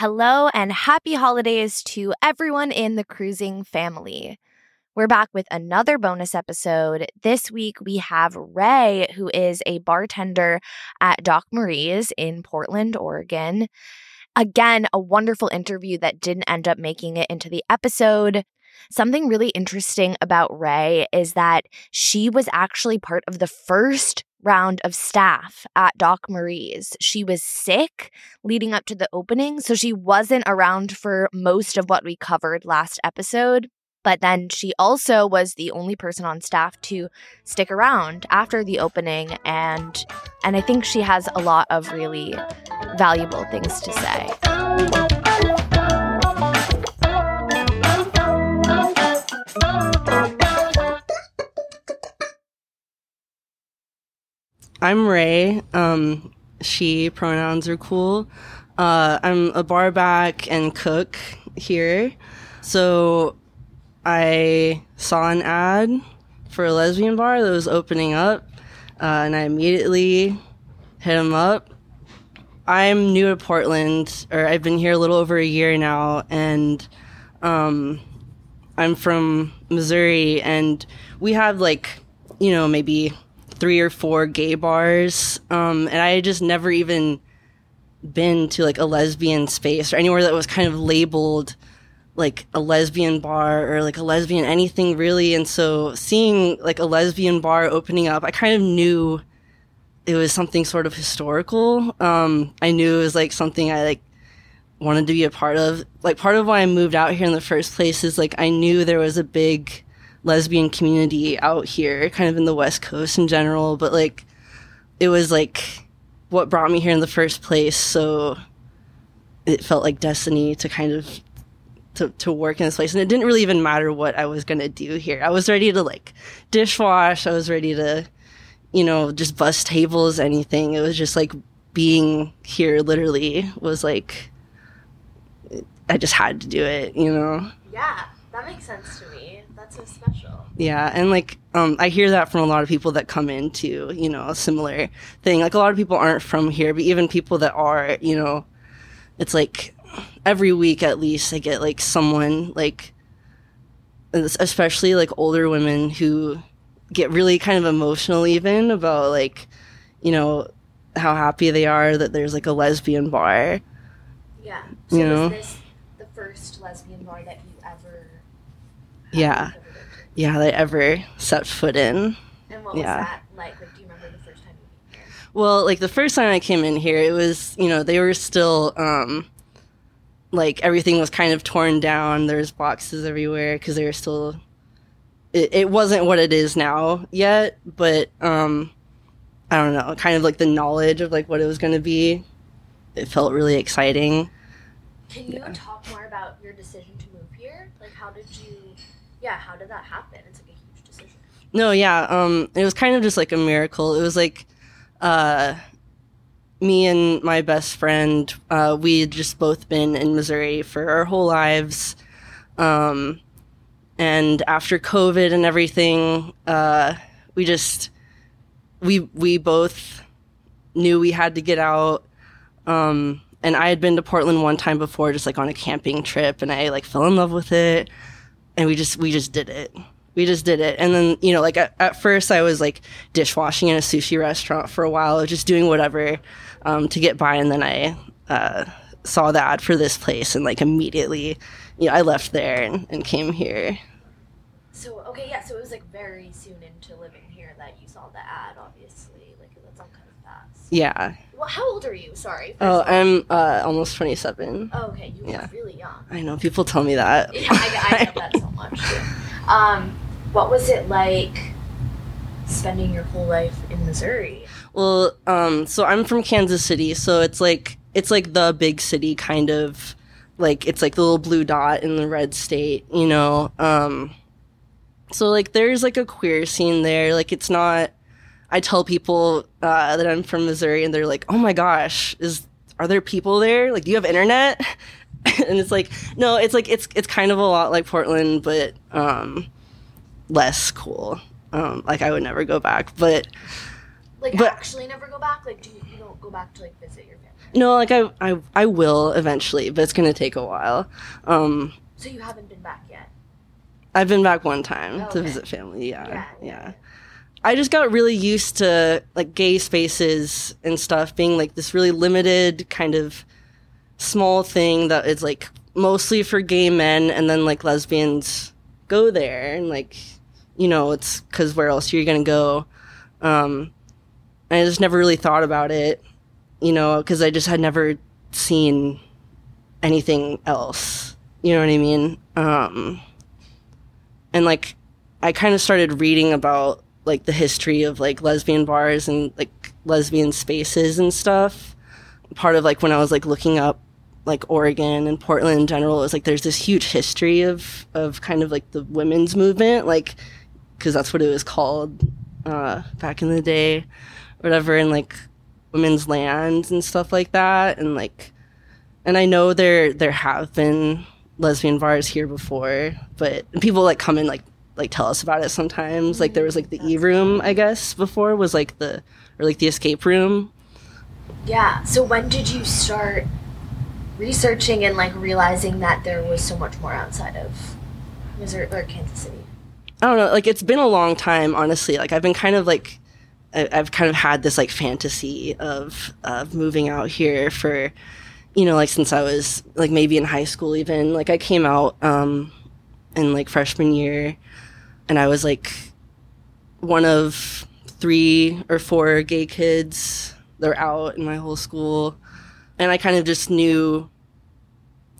Hello and happy holidays to everyone in the cruising family. We're back with another bonus episode. This week we have Ray, who is a bartender at Doc Marie's in Portland, Oregon. Again, a wonderful interview that didn't end up making it into the episode. Something really interesting about Ray is that she was actually part of the first round of staff at Doc Marie's. She was sick leading up to the opening, so she wasn't around for most of what we covered last episode. But then she also was the only person on staff to stick around after the opening and and I think she has a lot of really valuable things to say. I'm Ray. Um, she pronouns are cool. Uh, I'm a barback and cook here. So I saw an ad for a lesbian bar that was opening up, uh, and I immediately hit him up. I'm new to Portland, or I've been here a little over a year now, and um, I'm from Missouri, and we have like, you know, maybe three or four gay bars, um, and I had just never even been to like a lesbian space or anywhere that was kind of labeled like a lesbian bar or like a lesbian anything really. And so seeing like a lesbian bar opening up, I kind of knew it was something sort of historical. Um, I knew it was like something I like wanted to be a part of. Like part of why I moved out here in the first place is like I knew there was a big lesbian community out here, kind of in the West Coast in general, but like it was like what brought me here in the first place. So it felt like destiny to kind of to, to work in this place. And it didn't really even matter what I was to do here. I was ready to like dishwash. I was ready to, you know, just bust tables, anything. It was just like being here literally was like, I just had to do it, you know? Yeah, that makes sense to me. That's so special. Yeah, and like um, I hear that from a lot of people that come into you know a similar thing. Like a lot of people aren't from here, but even people that are, you know, it's like every week at least I get like someone like, especially like older women who get really kind of emotional even about like, you know, how happy they are that there's like a lesbian bar. Yeah. So You know? this the first lesbian bar that you Yeah, yeah, they ever set foot in. And what Yeah. was that like? Like do you remember the first time you came here? Well, like the first time I came in here, it was, you know, they were still, um, like everything was kind of torn down. There's boxes everywhere because they were still, it, it wasn't what it is now yet, but, um, I don't know, kind of like the knowledge of like what it was going to be. It felt really exciting. Can you talk more about your decision to move here? Like how did you yeah, how did that happen? It's like a huge decision. No, yeah. Um, it was kind of just like a miracle. It was like, uh, me and my best friend, uh, we had just both been in Missouri for our whole lives. Um, and after COVID and everything, uh, we just, we, we both knew we had to get out. Um, and I had been to Portland one time before, just like on a camping trip, and I like fell in love with it. And we just, we just did it. We just did it. And then you know like at, at first i was like dishwashing in a sushi restaurant for a while just doing whatever um, to get by. And then i uh, saw the ad for this place and like immediately you know i left there and, and came here. So okay, yeah, so it was like very soon into living here that you saw the ad, obviously. Like that's all kind of fast. yeah Well, how old are you? Sorry. oh first of all. i'm uh, almost 27 Oh, okay, you yeah. really young. i know people tell me that Yeah, I, I get that so much. Too. Um, what was it like spending your whole life in Missouri? Well, um, so I'm from Kansas City, so it's like it's like the big city kind of like it's like the little blue dot in the red state, you know. Um, so like there's like a queer scene there. Like it's not. I tell people uh, that I'm from Missouri, and they're like, "Oh my gosh, is are there people there? Like, do you have internet?" and it's like, no, it's like it's it's kind of a lot like Portland, but um, less cool. Um, like I would never go back, but Like But- actually never go back. Like do you, you don't go back to like visit your family? No, like I, I, I will eventually, but it's gonna take a while. Um, So you haven't been back yet. I've been back one time Oh, to visit family. Yeah, Yeah, yeah, yeah, I just got really used to like gay spaces and stuff being like this really limited kind of small thing that is like mostly for gay men, and then like lesbians go there, and like you know it's because where else are you gonna go? Um, I just never really thought about it, you know, because I just had never seen anything else. You know what I mean? Um, and like I kind of started reading about like the history of like lesbian bars and like lesbian spaces and stuff. Part of like when I was like looking up like Oregon and Portland in general, it was like there's this huge history of of kind of like the women's movement, like because that's what it was called uh, back in the day, whatever, and like women's lands and stuff like that, and like, and I know there there have been lesbian bars here before, but people like come and like like tell us about it sometimes. Like there was like the e room, I guess, before was like the or like the escape room. Yeah. So when did you start researching and like realizing that there was so much more outside of Missouri or Kansas City? I don't know, like it's been a long time, honestly. Like I've been kind of like I- I've kind of had this like fantasy of of moving out here for you know like since I was like maybe in high school even like I came out um in like freshman year and I was like one of three or four gay kids that were out in my whole school. And I kind of just knew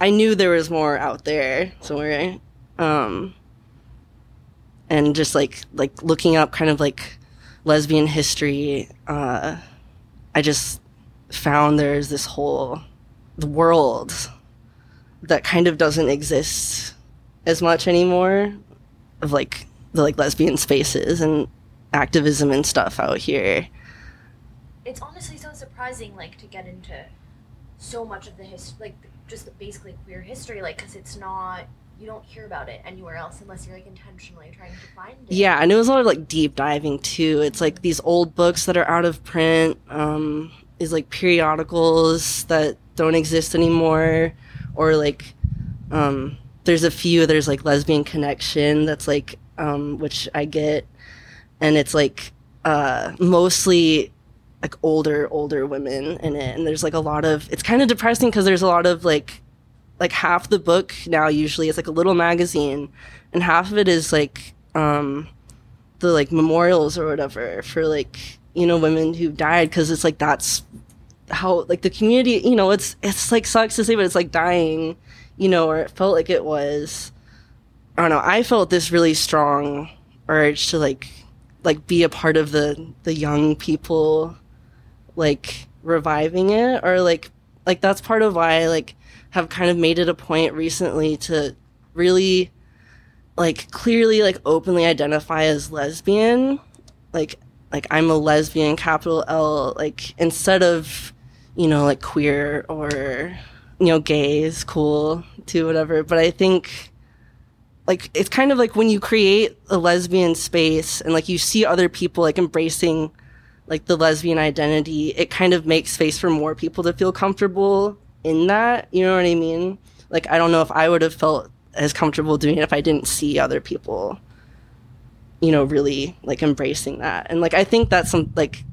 I knew there was more out there somewhere um and just like like looking up kind of like lesbian history uh i just found there's this whole the world that kind of doesn't exist as much anymore of like the like lesbian spaces and activism and stuff out here It's honestly so surprising, like to get into so much of the history, like just the basically queer history, like because it's not you don't hear about it anywhere else unless you're like intentionally trying to find it. Yeah, and it was a lot of like deep diving too. It's like these old books that are out of print, um, is like periodicals that don't exist anymore, or like, um, there's a few. There's like Lesbian Connection that's like, um, which I get, and it's like, uh, mostly like older, older women in it, and there's like a lot of. It's kind of depressing because there's a lot of like like half the book now usually is like a little magazine and half of it is like um the like memorials or whatever for like you know women who died because it's like that's how like the community you know it's it's like sucks to say but it's like dying you know or it felt like it was i don't know i felt this really strong urge to like like be a part of the the young people like reviving it or like like that's part of why I like have kind of made it a point recently to really like clearly like openly identify as lesbian. Like like I'm a lesbian capital L like instead of you know like queer or you know gay is cool too whatever. But I think like it's kind of like when you create a lesbian space and like you see other people like embracing like the lesbian identity it kind of makes space for more people to feel comfortable in that you know what i mean? Like i don't know if i would have felt as comfortable doing it if i didn't see other people you know really like embracing that. And like i think that's some like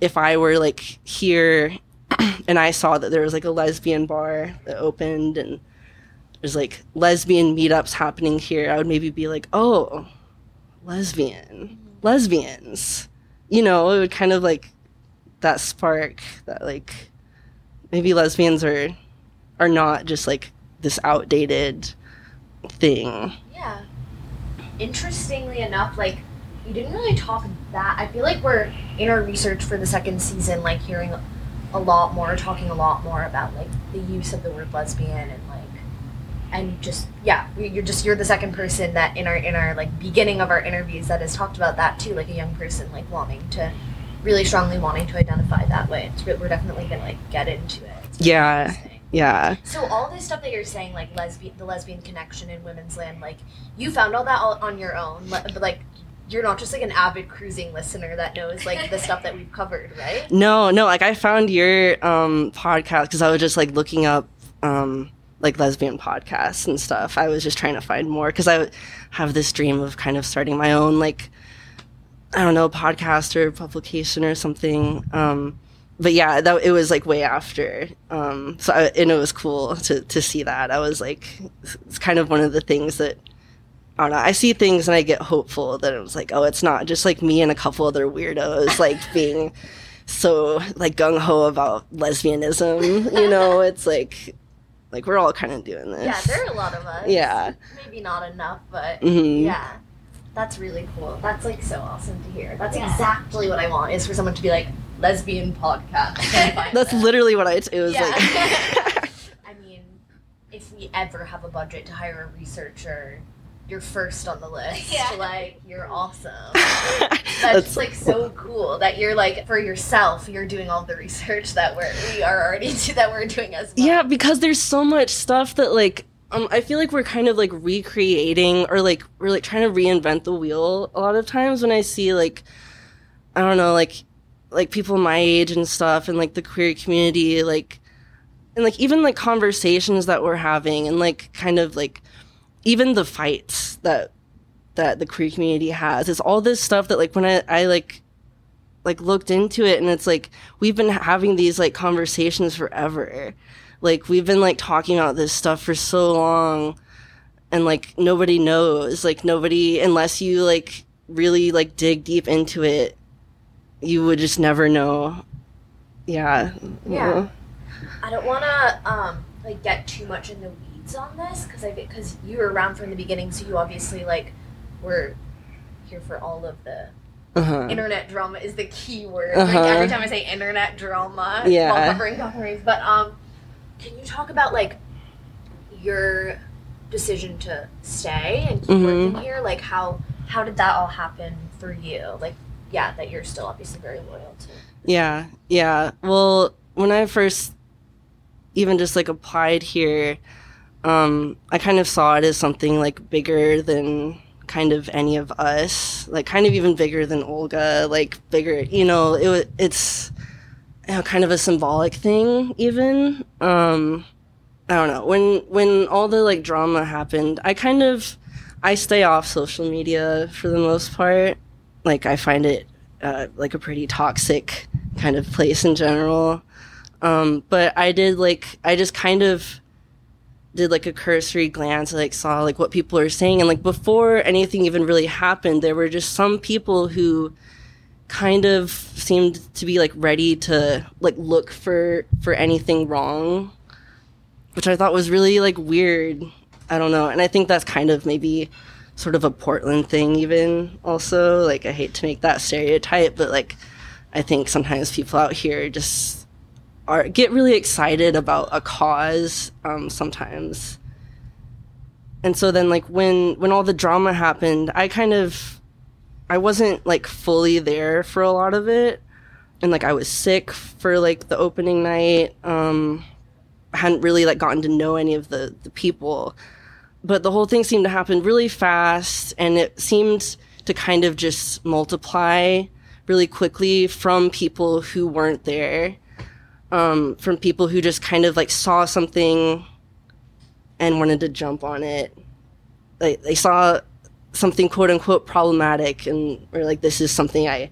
if i were like here and i saw that there was like a lesbian bar that opened and there's like lesbian meetups happening here i would maybe be like oh lesbian lesbians you know it would kind of like that spark that like maybe lesbians are are not just like this outdated thing Yeah. Interestingly enough, like you didn't really talk that. I feel like we're in our research for the second season, like hearing a lot more, talking a lot more about like the use of the word lesbian and like and just yeah, you're just you're the second person that in our in our like beginning of our interviews that has talked about that too, like a young person like wanting to really strongly wanting to identify that way. It's re- we're definitely gonna like get into it. Yeah. yeah So all this stuff that you're saying, like lesbian, the lesbian connection in women's land, like you found all that all on your own, but like you're not just like an avid cruising listener that knows like the stuff that we've covered, right? No, no. Like I found your um, podcast because I was just like looking up um, like lesbian podcasts and stuff. I was just trying to find more because I have this dream of kind of starting my own like I don't know podcast or publication or something. Um, but yeah, that it was like way after. Um, so I, and it was cool to to see that. I was like, it's kind of one of the things that I don't know. I see things and I get hopeful that it was like, oh, it's not just like me and a couple other weirdos like being so like gung ho about lesbianism. You know, it's like like we're all kind of doing this. Yeah, there are a lot of us. Yeah. Maybe not enough, but Mhm. yeah. That's really cool. That's like so awesome to hear. That's exactly what I want is for someone to be like lesbian podcast. That's them. literally what I. It was Yeah. like. I mean, if we ever have a budget to hire a researcher, you're first on the list. Yeah. Like, you're awesome. That's, just like so cool that you're like for yourself. You're doing all the research that we're we are already do, that we're doing as well. Yeah, because there's so much stuff that like um, I feel like we're kind of like recreating or like we're like trying to reinvent the wheel a lot of times when I see like I don't know like like people my age and stuff and like the queer community like and like even like conversations that we're having and like kind of like even the fights that that the queer community has it's all this stuff that like when I I like like looked into it and it's like we've been having these like conversations forever. Like we've been like talking about this stuff for so long and like nobody knows. Like nobody unless you like really like dig deep into it you would just never know. Yeah. Yeah. I don't want to um like get too much in the weeds on this because I because you were around from the beginning, so you obviously like were here for all of the uh-huh. internet drama is the key word. Uh-huh. Like every time I say internet drama, Yeah. while covering companies. But um, can you talk about like your decision to stay and keep Mhm. working here? Like how how did that all happen for you? Like yeah, that you're still obviously very loyal to. Yeah, yeah. Well, when I first even just like applied here, um, I kind of saw it as something like bigger than kind of any of us, like kind of even bigger than Olga, like bigger. You know, it it's you know, kind of a symbolic thing, even. Um, I don't know when when all the like drama happened. I kind of I stay off social media for the most part. Like I find it uh, like a pretty toxic kind of place in general. Um, but I did like I just kind of did like a cursory glance, like saw like what people are saying, and like before anything even really happened, there were just some people who kind of seemed to be like ready to like look for for anything wrong, which I thought was really like weird. I don't know, and I think that's kind of maybe sort of a Portland thing, even also. Like I hate to make that stereotype, but like I think sometimes people out here just are get really excited about a cause um, sometimes. And so then like when when all the drama happened, I kind of I wasn't like fully there for a lot of it. And like I was sick for like the opening night. Um I hadn't really like gotten to know any of the the people. But the whole thing seemed to happen really fast and it seemed to kind of just multiply really quickly from people who weren't there um, from people who just kind of like saw something and wanted to jump on it. Like they saw something quote unquote problematic and were like, this is something I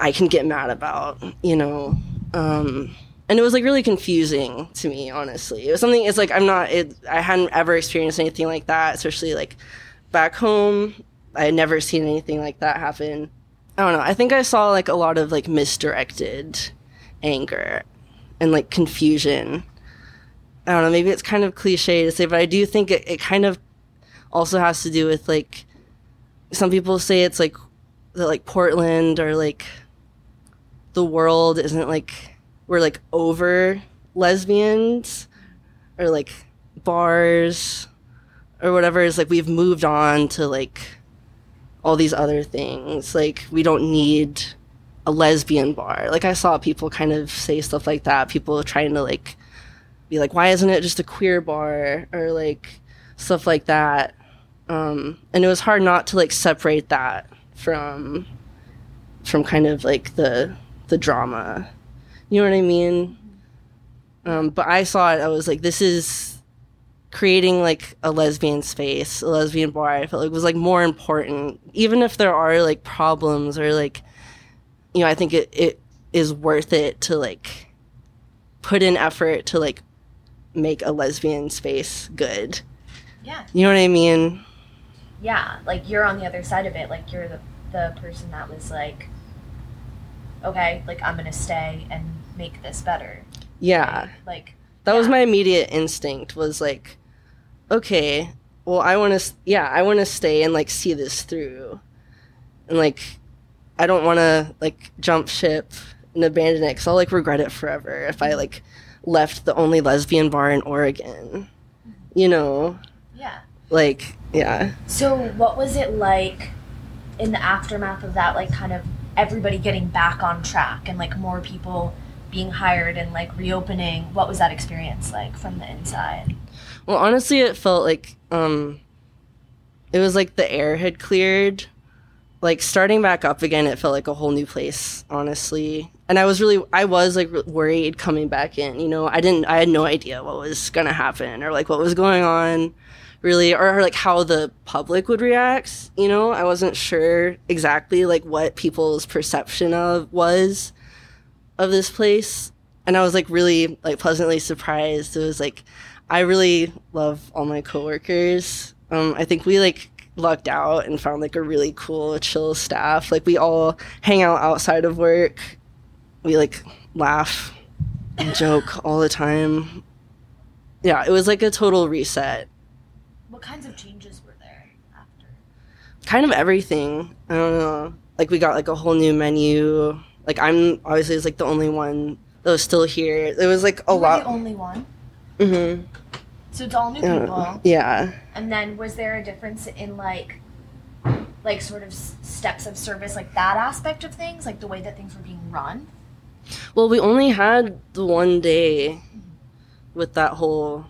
I can get mad about, you know. Um, and it was like really confusing to me, honestly. It was something. It's like I'm not. It, I hadn't ever experienced anything like that, especially like back home. I had never seen anything like that happen. I don't know. I think I saw like a lot of like misdirected anger and like confusion. I don't know, maybe it's kind of cliche to say, but I do think it, it kind of also has to do with like some people say it's like that like Portland or like the world isn't like we're like over lesbians or like bars or whatever is like we've moved on to like all these other things. Like we don't need a lesbian bar. Like I saw people kind of say stuff like that. People trying to like be like, why isn't it just a queer bar or like stuff like that. Um, and it was hard not to like separate that from from kind of like the the drama. You know what I mean? Um, but I saw it. I was like, this is creating like a lesbian space, a lesbian bar. I felt like was like more important, even if there are like problems or like, you know, I think it it is worth it to like put in effort to like make a lesbian space good. Yeah. You know what I mean? Yeah, like you're on the other side of it. Like you're the the person that was like, okay, like I'm gonna stay and make this better. Yeah. Like That was my immediate instinct was like, okay, well, I want to, yeah, I want to stay and like see this through. And like, I don't want to like jump ship and abandon it because I'll like regret it forever if I like left the only lesbian bar in Oregon. You know, yeah. like, yeah. So what was it like in the aftermath of that? Like kind of everybody getting back on track and like more people being hired and like reopening. What was that experience like from the inside? Well, honestly, it felt like um, it was like the air had cleared. Like starting back up again, it felt like a whole new place, honestly. And I was really, I was like worried coming back in. You know, I didn't, I had no idea what was gonna happen or like what was going on, really, or, or like how the public would react. You know, I wasn't sure exactly like what people's perception of was of this place and i was like really like pleasantly surprised it was like i really love all my coworkers um i think we like lucked out and found like a really cool chill staff like we all hang out outside of work we like laugh and joke all the time yeah it was like a total reset What kinds of changes were there after? kind of everything. I don't know. Like we got like a whole new menu. Like I'm obviously was like the only one that was still here. There was like a You lot. the only one. hmm So it's all new people. Yeah. And then was there a difference in like like sort of s- steps of service like that aspect of things, like the way that things were being run? Well, we only had the one day with that whole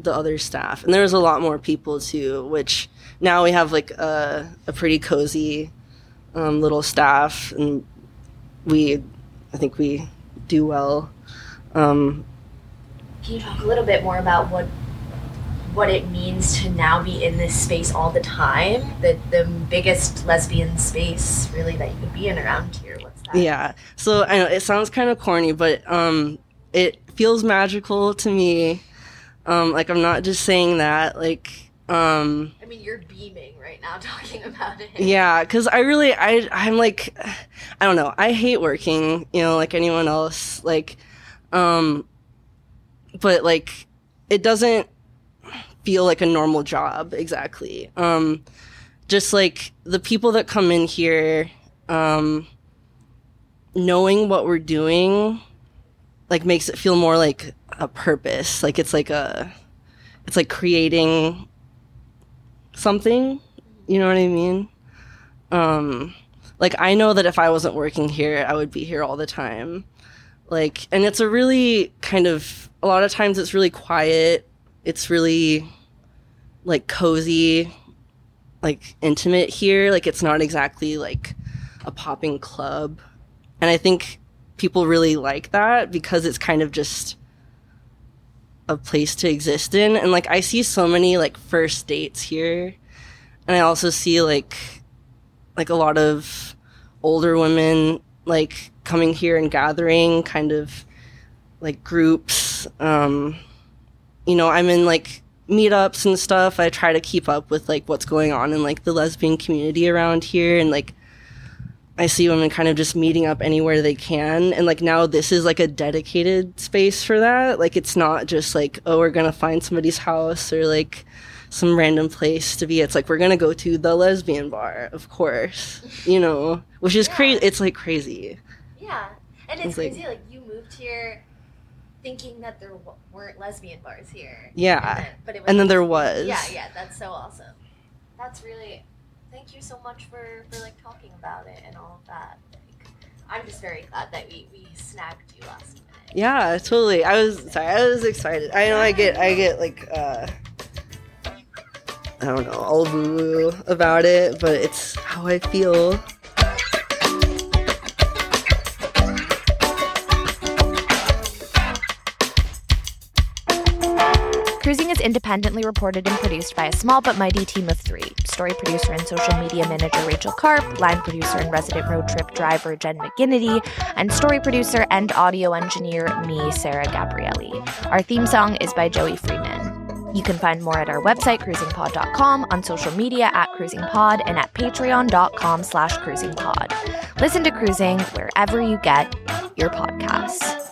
the other staff, and there was a lot more people too. Which now we have like a a pretty cozy um, little staff, and we I think we do well. Um, Can you talk a little bit more about what what it means to now be in this space all the time? The the biggest lesbian space really that you could be in around here. What's that? Yeah. So I know it sounds kind of corny, but um, it feels magical to me. Um, like I'm not just saying that. Like, um, I mean, you're beaming right now talking about it. yeah, because I really, I, I'm like, I don't know. I hate working. You know, like anyone else. Like, um, but like, it doesn't feel like a normal job exactly. Um, just like the people that come in here, um, knowing what we're doing like makes it feel more like a purpose. Like it's like a it's like creating something. You know what i mean? Um like i know that if i wasn't working here i would be here all the time. Like and it's a really kind of a lot of times it's really quiet it's really like cozy like intimate here like it's not exactly like a popping club and I think people really like that because it's kind of just a place to exist in. And like I see so many like first dates here. And I also see like like a lot of older women like coming here and gathering kind of like groups. Um you know, I'm in like meetups and stuff. I try to keep up with like what's going on in like the lesbian community around here and like I see women kind of just meeting up anywhere they can. And like now this is like a dedicated space for that. Like it's not just like, oh, we're gonna find somebody's house or like some random place to be. It's like we're gonna go to the lesbian bar, of course. You know, which is Yeah. crazy. It's like crazy. Yeah, and it's It's like- crazy. Like you moved here thinking that there w- weren't lesbian bars here. Yeah. and then, but it was And then there was. Yeah, yeah, that's so awesome. That's really. Thank you so much for for like talking about it and all of that. Like, I'm just very glad that we we snagged you last minute. Yeah, totally. I was sorry. I was excited. I know I get I get like uh I don't know, all woo about it, but it's how I feel. Cruising is independently reported and produced by a small but mighty team of three story producer and social media manager Rachel Karp, line producer and resident road trip driver Jen McGinity, and story producer and audio engineer me, Sarah Gabrielli. Our theme song is by Joey Freeman. You can find more at our website, cruisingpod.com, on social media at cruisingpod, and at patreon.com slash cruisingpod. Listen to Cruising wherever you get your podcasts.